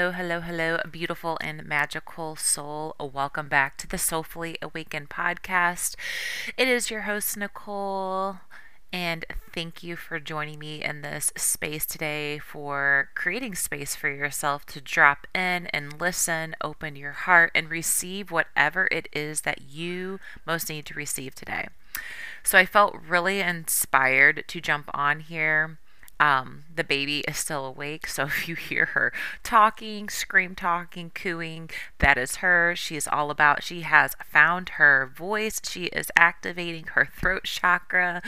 Hello, hello, hello, beautiful and magical soul. Welcome back to the Soulfully Awakened podcast. It is your host, Nichol, and thank you for joining me in this space today for creating space for yourself to drop in and listen, open your heart, and receive whatever it is that you most need to receive today. So I felt really inspired to jump on here um, the baby is still awake, so if you hear her talking, scream talking, cooing, that is her. She is all about, she has found her voice. She is activating her throat chakra,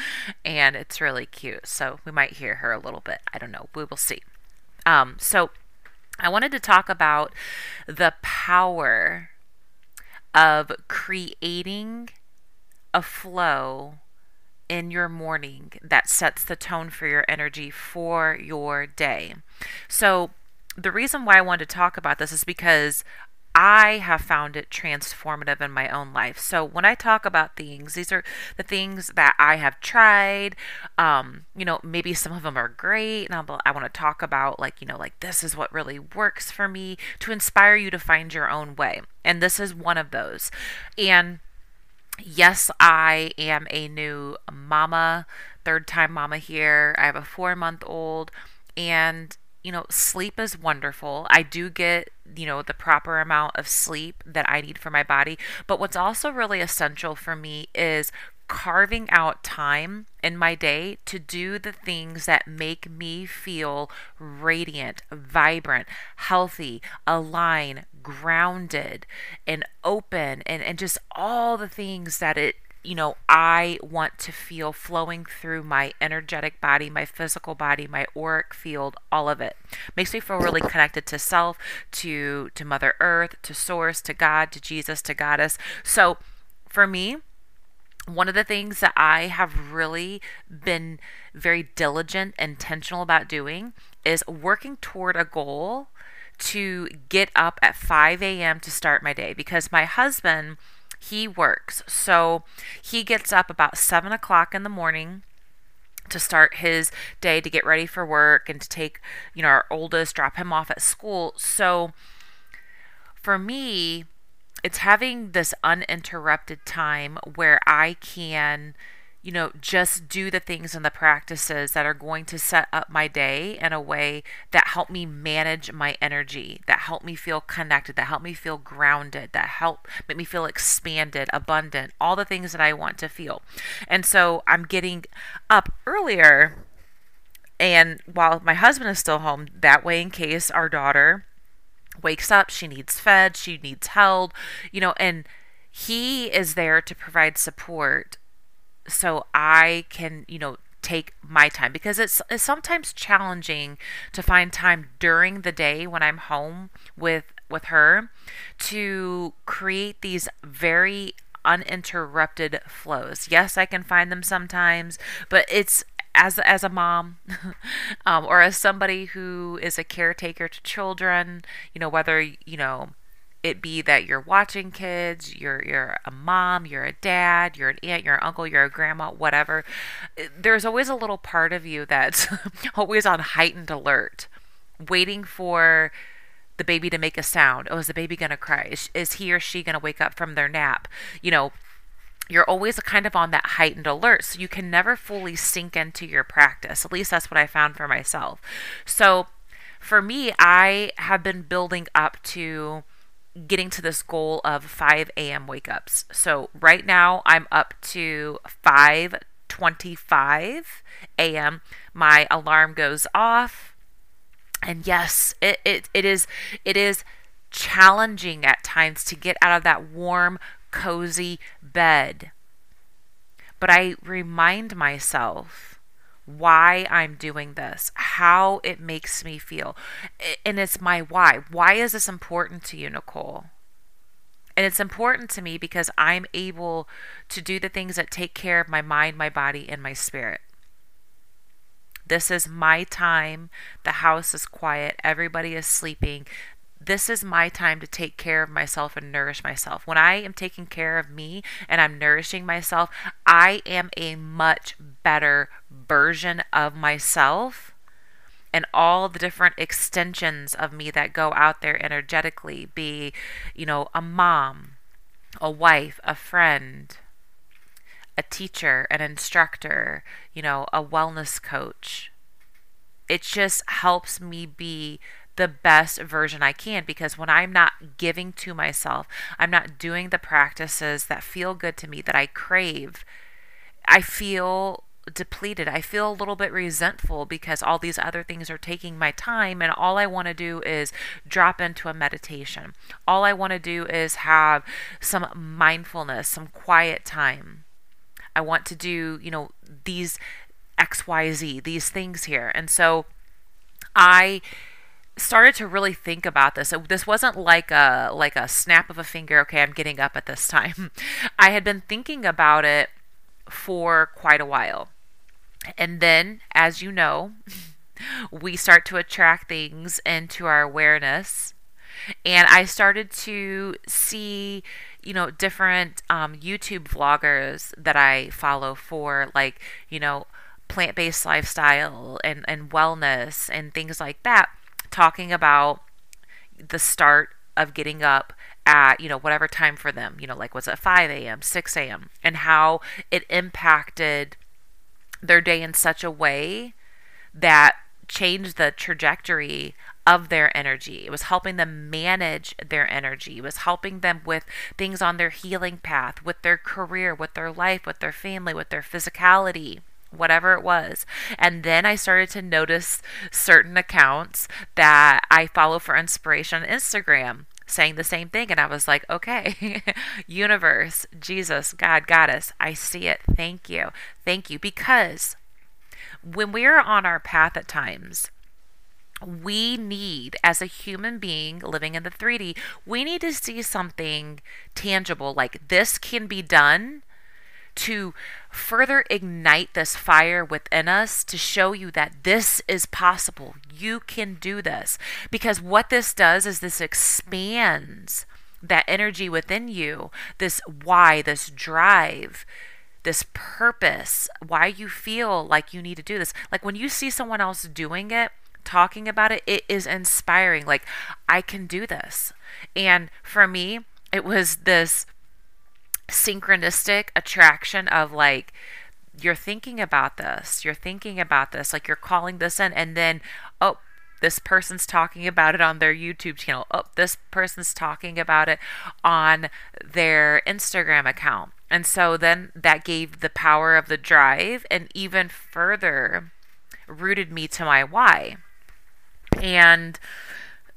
and it's really cute. So we might hear her a little bit. I don't know. We will see. Um, so I wanted to talk about the power of creating a flow in your morning that sets the tone for your energy for your day. So, the reason why I wanted to talk about this is because I have found it transformative in my own life. So when I talk about things, these are the things that I have tried. Um, you know, maybe some of them are great, and I'll, I want to talk about like you know, like this is what really works for me to inspire you to find your own way. And this is one of those. And yes, I am a new mama, third time mama here. I have a four month old, and you know, sleep is wonderful. I do get, you know, the proper amount of sleep that I need for my body. But what's also really essential for me is carving out time in my day to do the things that make me feel radiant, vibrant, healthy, aligned, grounded, and open, and, and just all the things that it you know, I want to feel flowing through my energetic body, my physical body, my auric field, all of it. Makes me feel really connected to self, to to Mother Earth, to Source, to God, to Jesus, to Goddess. So, for me, one of the things that I have really been very diligent, and intentional about doing is working toward a goal to get up at 5 a.m. to start my day because my husband, he works. So he gets up about 7 o'clock in the morning to start his day to get ready for work and to take, you know, our oldest, drop him off at school. So for me, it's having this uninterrupted time where I can, you know, just do the things and the practices that are going to set up my day in a way that help me manage my energy, that help me feel connected, that help me feel grounded, that help make me feel expanded, abundant, all the things that I want to feel. And so I'm getting up earlier and while my husband is still home, that way in case our daughter wakes up, she needs fed, she needs held, you know, and he is there to provide support so I can, you know, take my time because it's, it's sometimes challenging to find time during the day when I'm home with with her to create these very uninterrupted flows. Yes, I can find them sometimes, but it's as as a mom um, or as somebody who is a caretaker to children you know whether you know it be that you're watching kids you're you're a mom you're a dad you're an aunt you're an uncle you're a grandma whatever there's always a little part of you that's always on heightened alert waiting for the baby to make a sound. Oh is the baby going to cry? Is, is he or she going to wake up from their nap? You know you're always kind of on that heightened alert. So you can never fully sink into your practice. At least that's what I found for myself. So for me, I have been building up to getting to this goal of 5 a.m. wake ups. So right now I'm up to 5:25 a.m. My alarm goes off. And yes, it, it, it is it is challenging at times to get out of that warm, cozy bed. But I remind myself why I'm doing this, how it makes me feel. And it's my why. Why is this important to you, Nichol? And it's important to me because I'm able to do the things that take care of my mind, my body, and my spirit. This is my time. The house is quiet. Everybody is sleeping this is my time to take care of myself and nourish myself. When I am taking care of me and I'm nourishing myself, I am a much better version of myself and all the different extensions of me that go out there energetically be, you know, a mom, a wife, a friend, a teacher, an instructor, you know, a wellness coach. It just helps me be the best version I can because when I'm not giving to myself, I'm not doing the practices that feel good to me, that I crave, I feel depleted. I feel a little bit resentful because all these other things are taking my time, and all I want to do is drop into a meditation. All I want to do is have some mindfulness, some quiet time. I want to do, you know, these XYZ, these things here. And so I started to really think about this. This wasn't like a like a snap of a finger, okay, I'm getting up at this time. I had been thinking about it for quite a while. And then, as you know, we start to attract things into our awareness. And I started to see, you know, different um, YouTube vloggers that I follow for, like, you know, plant based lifestyle and, and wellness and things like that, talking about the start of getting up at you know whatever time for them you know like was it 5 a.m 6 a.m and how it impacted their day in such a way that changed the trajectory of their energy. It was helping them manage their energy. It was helping them with things on their healing path, with their career, with their life, with their family, with their physicality, whatever it was. And then I started to notice certain accounts that I follow for inspiration on Instagram saying the same thing. And I was like, okay, universe, Jesus, God, Goddess, I see it. Thank you. Thank you. Because when we're on our path at times, we need, as a human being living in the 3D, we need to see something tangible like this can be done to further ignite this fire within us to show you that this is possible. You can do this. Because what this does is this expands that energy within you, this why, this drive, this purpose, why you feel like you need to do this. Like when you see someone else doing it, talking about it, it is inspiring. Like, I can do this. And for me, it was this synchronistic attraction of like you're thinking about this you're thinking about this like you're calling this in and then oh this person's talking about it on their YouTube channel. Oh, this person's talking about it on their Instagram account. And so then that gave the power of the drive and even further rooted me to my why. And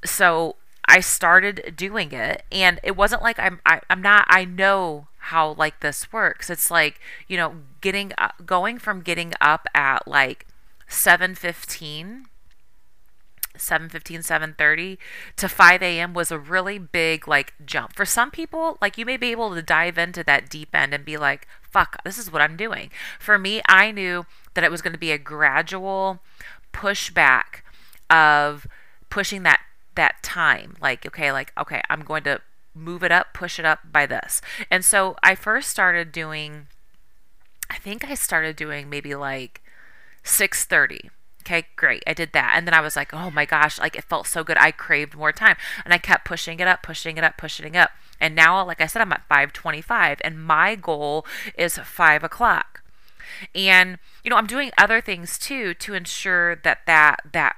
so I started doing it and it wasn't like I'm I, am i am not I know how like this works. It's like, you know, getting uh, going from getting up at like 7:15 7:15 7:30 to 5 a.m. was a really big like jump. For some people, like you may be able to dive into that deep end and be like, "Fuck, this is what I'm doing." For me, I knew that it was going to be a gradual pushback of pushing that that time. Like, okay, like okay, I'm going to move it up, push it up by this. And so I first started doing I think I started doing maybe like 6:30. Okay, great. I did that. And then I was like, "Oh my gosh, like it felt so good. I craved more time." And I kept pushing it up, pushing it up, pushing it up. And now, like I said, I'm at 525 and my goal is 5 o'clock. And, you know, I'm doing other things too to ensure that that, that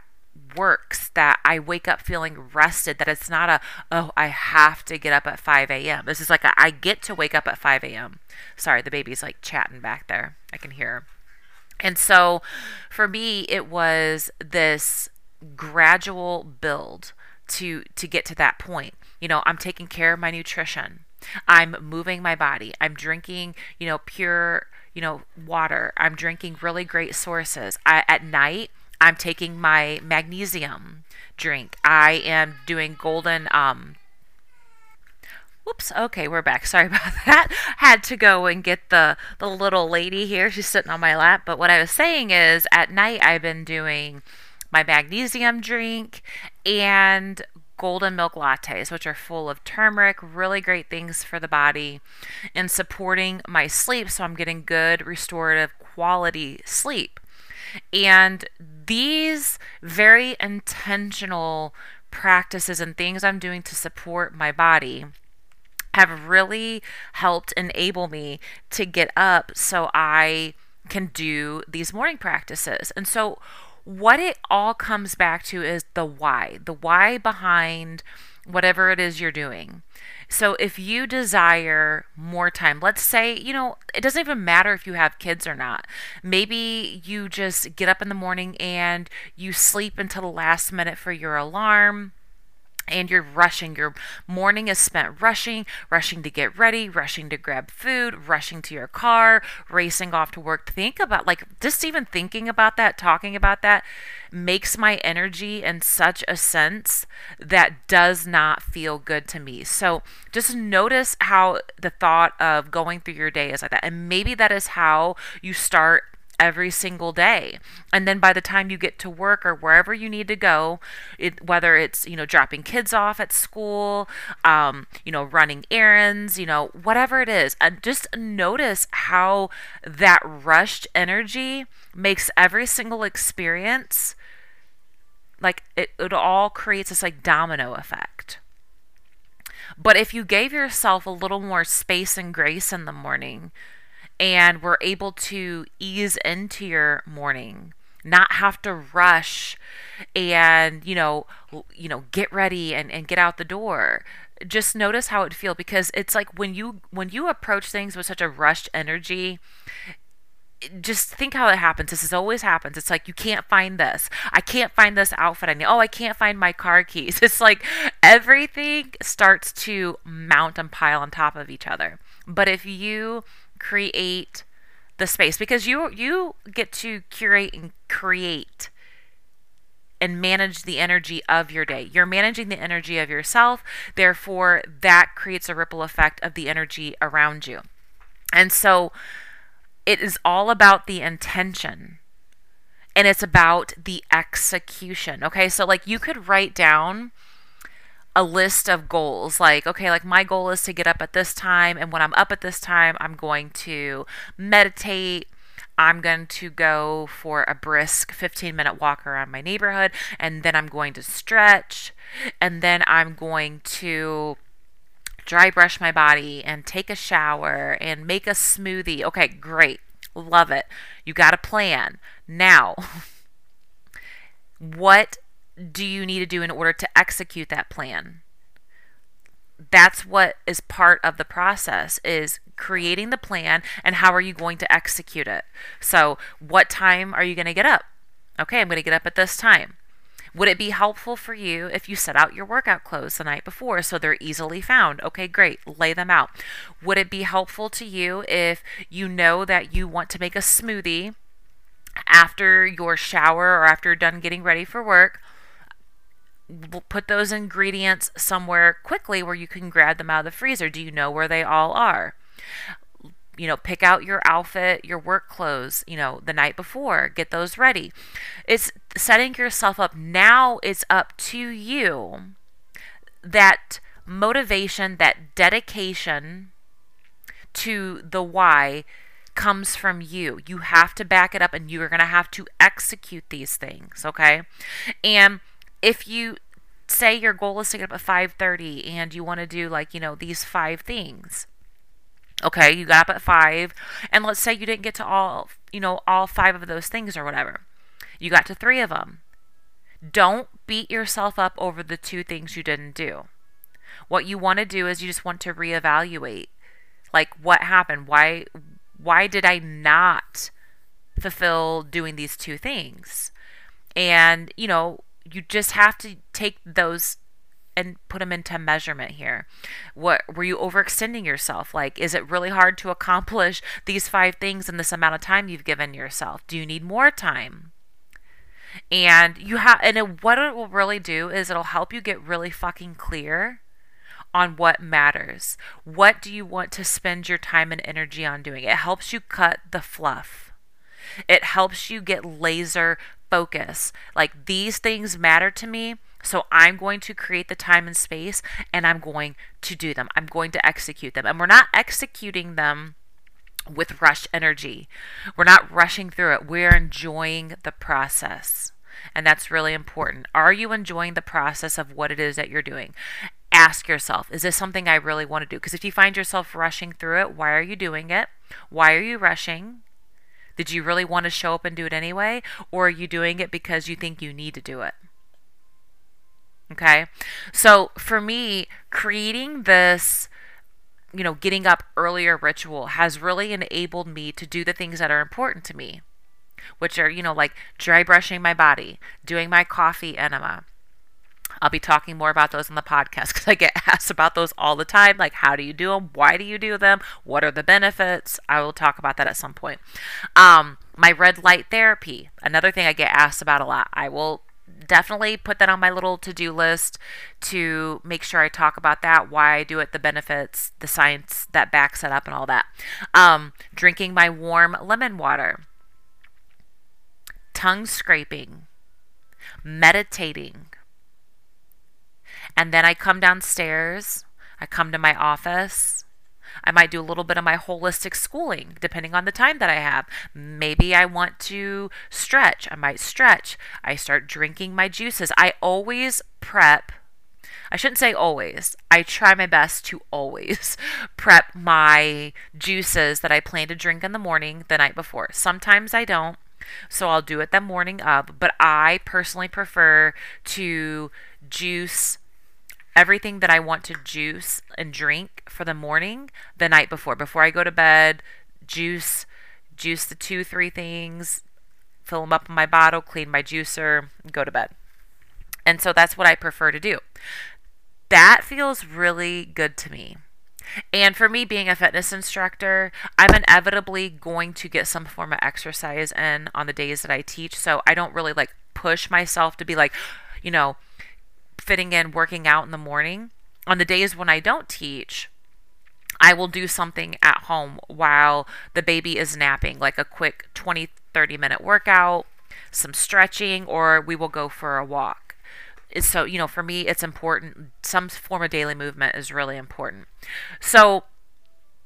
works that I wake up feeling rested, that it's not a, oh, I have to get up at 5 a.m. This is like, a, I get to wake up at 5 a.m. Sorry, the baby's like chatting back there. I can hear her. And so for me, it was this gradual build to to get to that point. You know, I'm taking care of my nutrition. I'm moving my body. I'm drinking, you know, pure, you know, water. I'm drinking really great sources. I, at night, I'm taking my magnesium drink. I am doing golden um Whoops. Okay, we're back. Sorry about that. Had to go and get the the little lady here. She's sitting on my lap. But what I was saying is at night I've been doing my magnesium drink and golden milk lattes, which are full of turmeric, really great things for the body, and supporting my sleep so I'm getting good restorative quality sleep. And these very intentional practices and things I'm doing to support my body have really helped enable me to get up so I can do these morning practices. And so, what it all comes back to is the why, the why behind whatever it is you're doing. So if you desire more time, let's say, you know, it doesn't even matter if you have kids or not. Maybe you just get up in the morning and you sleep until the last minute for your alarm and you're rushing. Your morning is spent rushing, rushing to get ready, rushing to grab food, rushing to your car, racing off to work. Think about, like, just even thinking about that, talking about that makes my energy in such a sense that does not feel good to me. So just notice how the thought of going through your day is like that. And maybe that is how you start every single day. And then by the time you get to work or wherever you need to go, it, whether it's, you know, dropping kids off at school, um, you know, running errands, you know, whatever it is, and just notice how that rushed energy makes every single experience like it, it all creates this like domino effect. But if you gave yourself a little more space and grace in the morning, and we're able to ease into your morning not have to rush and you know you know get ready and, and get out the door just notice how it feel because it's like when you when you approach things with such a rushed energy just think how it happens. This is always happens. It's like you can't find this. I can't find this outfit I need. Oh, I can't find my car keys. It's like everything starts to mount and pile on top of each other. But if you create the space because you you get to curate and create and manage the energy of your day. You're managing the energy of yourself, therefore that creates a ripple effect of the energy around you. And so it is all about the intention and it's about the execution. Okay? So like you could write down a list of goals. Like okay like my goal is to get up at this time and when i'm up at this time i'm going to meditate. I'm going to go for a brisk 15 minute walk around my neighborhood and then i'm going to stretch and then i'm going to dry brush my body and take a shower and make a smoothie. Okay great. Love it. You got a plan. Now what do you need to do in order to execute that plan? That's what is part of the process is creating the plan and how are you going to execute it? So, what time are you going to get up? Okay, I'm going to get up at this time. Would it be helpful for you if you set out your workout clothes the night before so they're easily found? Okay, great. Lay them out. Would it be helpful to you if you know that you want to make a smoothie after your shower or after you're done getting ready for work? Put those ingredients somewhere quickly where you can grab them out of the freezer. Do you know where they all are? You know, pick out your outfit, your work clothes, you know, the night before, get those ready. It's setting yourself up. Now it's up to you that motivation, that dedication to the why comes from you. You have to back it up and you are going to have to execute these things, okay? And if you say your goal is to get up at 5:30 and you want to do like, you know, these five things. Okay, you got up at 5 and let's say you didn't get to all, you know, all 5 of those things or whatever. You got to 3 of them. Don't beat yourself up over the two things you didn't do. What you want to do is you just want to reevaluate. Like what happened? Why why did I not fulfill doing these two things? And, you know, you just have to take those and put them into measurement here. What were you overextending yourself? Like, is it really hard to accomplish these five things in this amount of time you've given yourself? Do you need more time? And you have, and it, what it will really do is it'll help you get really fucking clear on what matters. What do you want to spend your time and energy on doing? It helps you cut the fluff. It helps you get laser focus. Like these things matter to me. So I'm going to create the time and space and I'm going to do them. I'm going to execute them. And we're not executing them with rush energy. We're not rushing through it, we're enjoying the process. And that's really important. Are you enjoying the process of what it is that you're doing? Ask yourself, is this something I really want to do? Because if you find yourself rushing through it, why are you doing it? Why are you rushing? Did you really want to show up and do it anyway? Or are you doing it because you think you need to do it? Okay. So for me, creating this you know, getting up earlier ritual has really enabled me to do the things that are important to me, which are, you know, like dry brushing my body, doing my coffee enema. I'll be talking more about those on the podcast because I get asked about those all the time. Like, how do you do them? Why do you do them? What are the benefits? I will talk about that at some point. Um, my red light therapy, another thing I get asked about a lot. I will definitely put that on my little to do list to make sure I talk about that, why I do it, the benefits, the science that backs it up, and all that. Um, drinking my warm lemon water, tongue scraping, meditating. And then I come downstairs, I come to my office, I might do a little bit of my holistic schooling depending on the time that I have. Maybe I want to stretch. I might stretch. I start drinking my juices. I always prep. I shouldn't say always. I try my best to always prep my juices that I plan to drink in the morning the night before. Sometimes I don't. So I'll do it the morning of, but I personally prefer to juice everything that I want to juice and drink for the morning the night before. Before I go to bed, juice, juice the two, three things, fill them up in my bottle, clean my juicer, go to bed. And so that's what I prefer to do. That feels really good to me. And for me, being a fitness instructor, I'm inevitably going to get some form of exercise in on the days that I teach. So I don't really like push myself to be like, you know, fitting in working out in the morning. On the days when I don't teach, I will do something at home while the baby is napping, like a quick 20, 30 minute workout, some stretching, or we will go for a walk. So, you know, for me, it's important. Some form of daily movement is really important. So,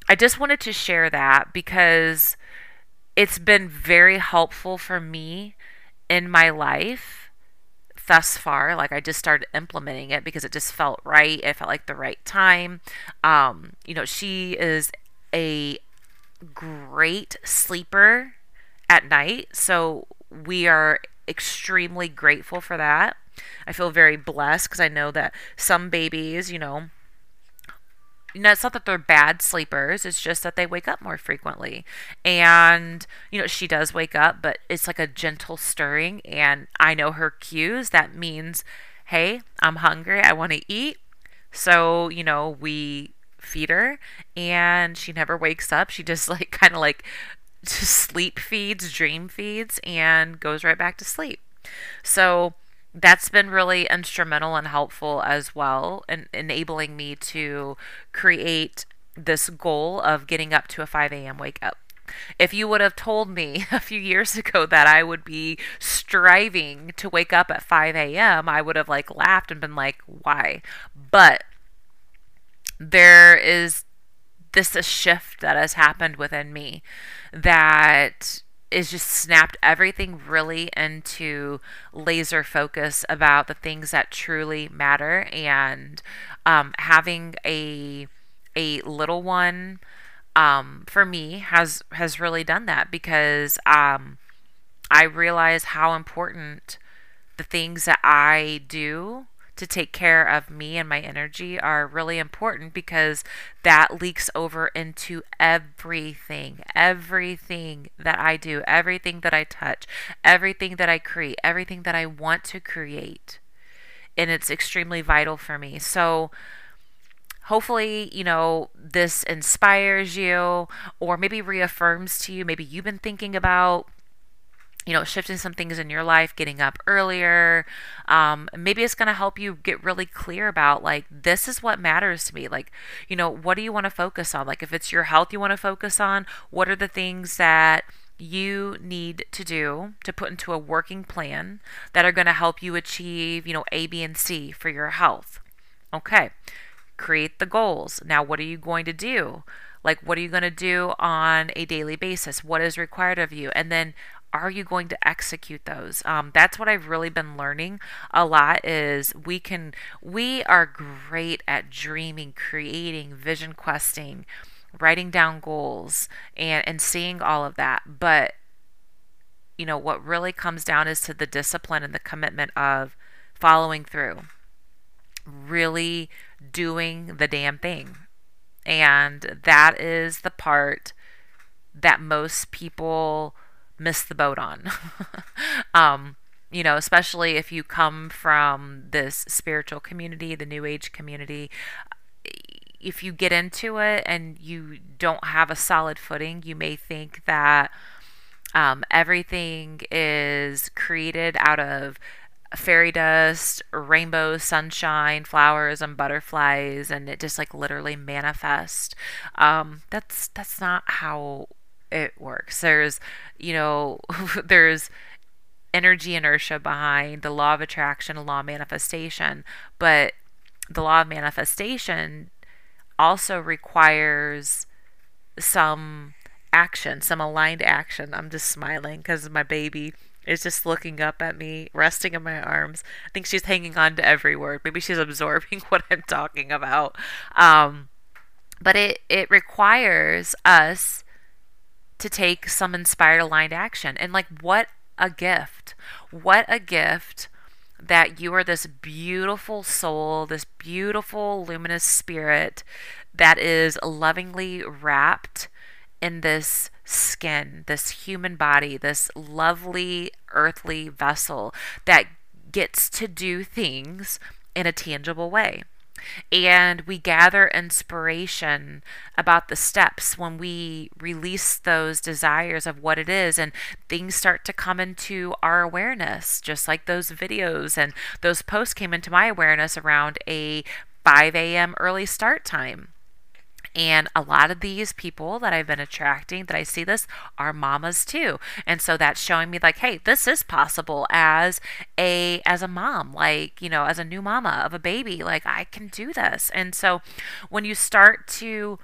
I just wanted to share that because it's been very helpful for me in my life thus far. Like I just started implementing it because it just felt right. It felt like the right time. Um, you know, she is a great sleeper at night. So we are extremely grateful for that. I feel very blessed because I know that some babies, you know, know, it's not that they're bad sleepers. It's just that they wake up more frequently. And, you know, she does wake up, but it's like a gentle stirring. And I know her cues. That means, hey, I'm hungry. I want to eat. So, you know, we feed her and she never wakes up. She just like kind of like sleep feeds, dream feeds, and goes right back to sleep. So, that's been really instrumental and helpful as well in enabling me to create this goal of getting up to a 5 a.m. wake up. If you would have told me a few years ago that I would be striving to wake up at 5 a.m., I would have like laughed and been like, why? But there is this a shift that has happened within me that is just snapped everything really into laser focus about the things that truly matter. And um, having a a little one um, for me has has really done that because um, I realize how important the things that I do to take care of me and my energy are really important because that leaks over into everything, everything that I do, everything that I touch, everything that I create, everything that I want to create. And it's extremely vital for me. So, hopefully, you know, this inspires you or maybe reaffirms to you. Maybe you've been thinking about you know, shifting some things in your life, getting up earlier. Um, maybe it's going to help you get really clear about like, this is what matters to me. Like, you know, what do you want to focus on? Like, if it's your health you want to focus on, what are the things that you need to do to put into a working plan that are going to help you achieve, you know, A, B, and C for your health? Okay. Create the goals. Now, what are you going to do? Like, what are you going to do on a daily basis? What is required of you? And then are you going to execute those? Um, that's what i've really been learning a lot is we can we are great at dreaming creating vision questing writing down goals and and seeing all of that. But you know what really comes down is to the discipline and the commitment of following through really doing the damn thing. And that is the part that most people miss the boat on. um, you know, especially if you come from this spiritual community, the New Age community. If you get into it and you don't have a solid footing, you may think that um, everything is created out of fairy dust, rainbow sunshine, flowers, and butterflies, and it just like literally manifest. Um, that's that's not how it works. There's, you know, there's energy inertia behind the law of attraction, the law of manifestation, but the law of manifestation also requires some action, some aligned action. I'm just smiling because my baby is just looking up at me, resting in my arms. I think she's hanging on to every word. Maybe she's absorbing what I'm talking about. Um, but it, it requires us to take some inspired aligned action. And like, what a gift! What a gift that you are this beautiful soul, this beautiful luminous spirit that is lovingly wrapped in this skin, this human body, this lovely earthly vessel that gets to do things in a tangible way and we gather inspiration about the steps when we release those desires of what it is and things start to come into our awareness just like those videos and those posts came into my awareness around a 5 a.m early start time and a lot of these people that I've been attracting that I see this are mamas too. And so that's showing me like, hey, this is possible as a as a mom, like, you know, as a new mama of a baby, like I can do this. And so when you start to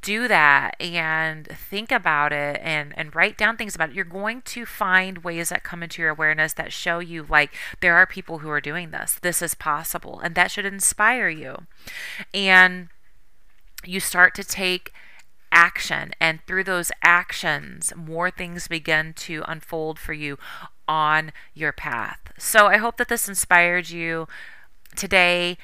do that and think about it and and write down things about it you're going to find ways that come into your awareness that show you like there are people who are doing this this is possible and that should inspire you and you start to take action and through those actions more things begin to unfold for you on your path so i hope that this inspired you today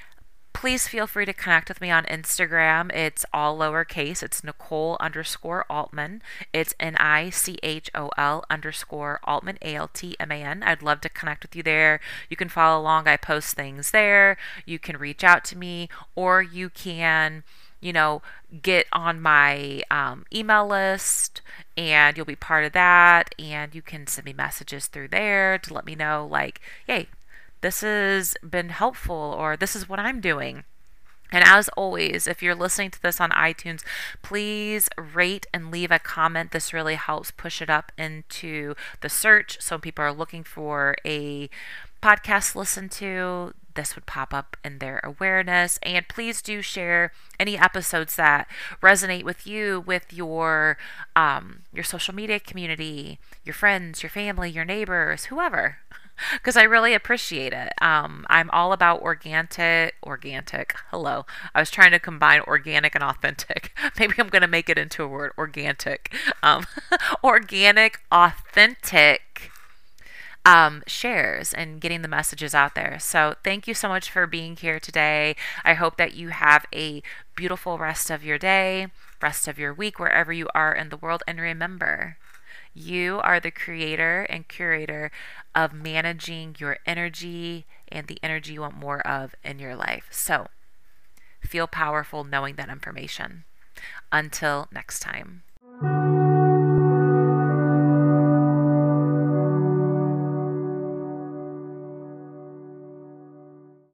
please feel free to connect with me on Instagram. It's all lowercase. It's Nichol underscore Altman. It's N I C H O L underscore Altman, A L T M A N. I'd love to connect with you there. You can follow along. I post things there. You can reach out to me, or you can you know, get on my um, email list and you'll be part of that. And you can send me messages through there to let me know, like, hey, this has been helpful or this is what I'm doing. And as always, if you're listening to this on iTunes, please rate and leave a comment. This really helps push it up into the search. So people are looking for a podcast to listen to this would pop up in their awareness. And please do share any episodes that resonate with you, with your um, your social media community, your friends, your family, your neighbors, whoever. Because I really appreciate it. Um, I'm all about organic, organic. Hello, I was trying to combine organic and authentic. Maybe I'm going to make it into a word, organic. Um, organic, authentic um, shares and getting the messages out there. So, thank you so much for being here today. I hope that you have a beautiful rest of your day, rest of your week, wherever you are in the world. And remember, you are the creator and curator of managing your energy and the energy you want more of in your life. So, feel powerful knowing that information. Until next time.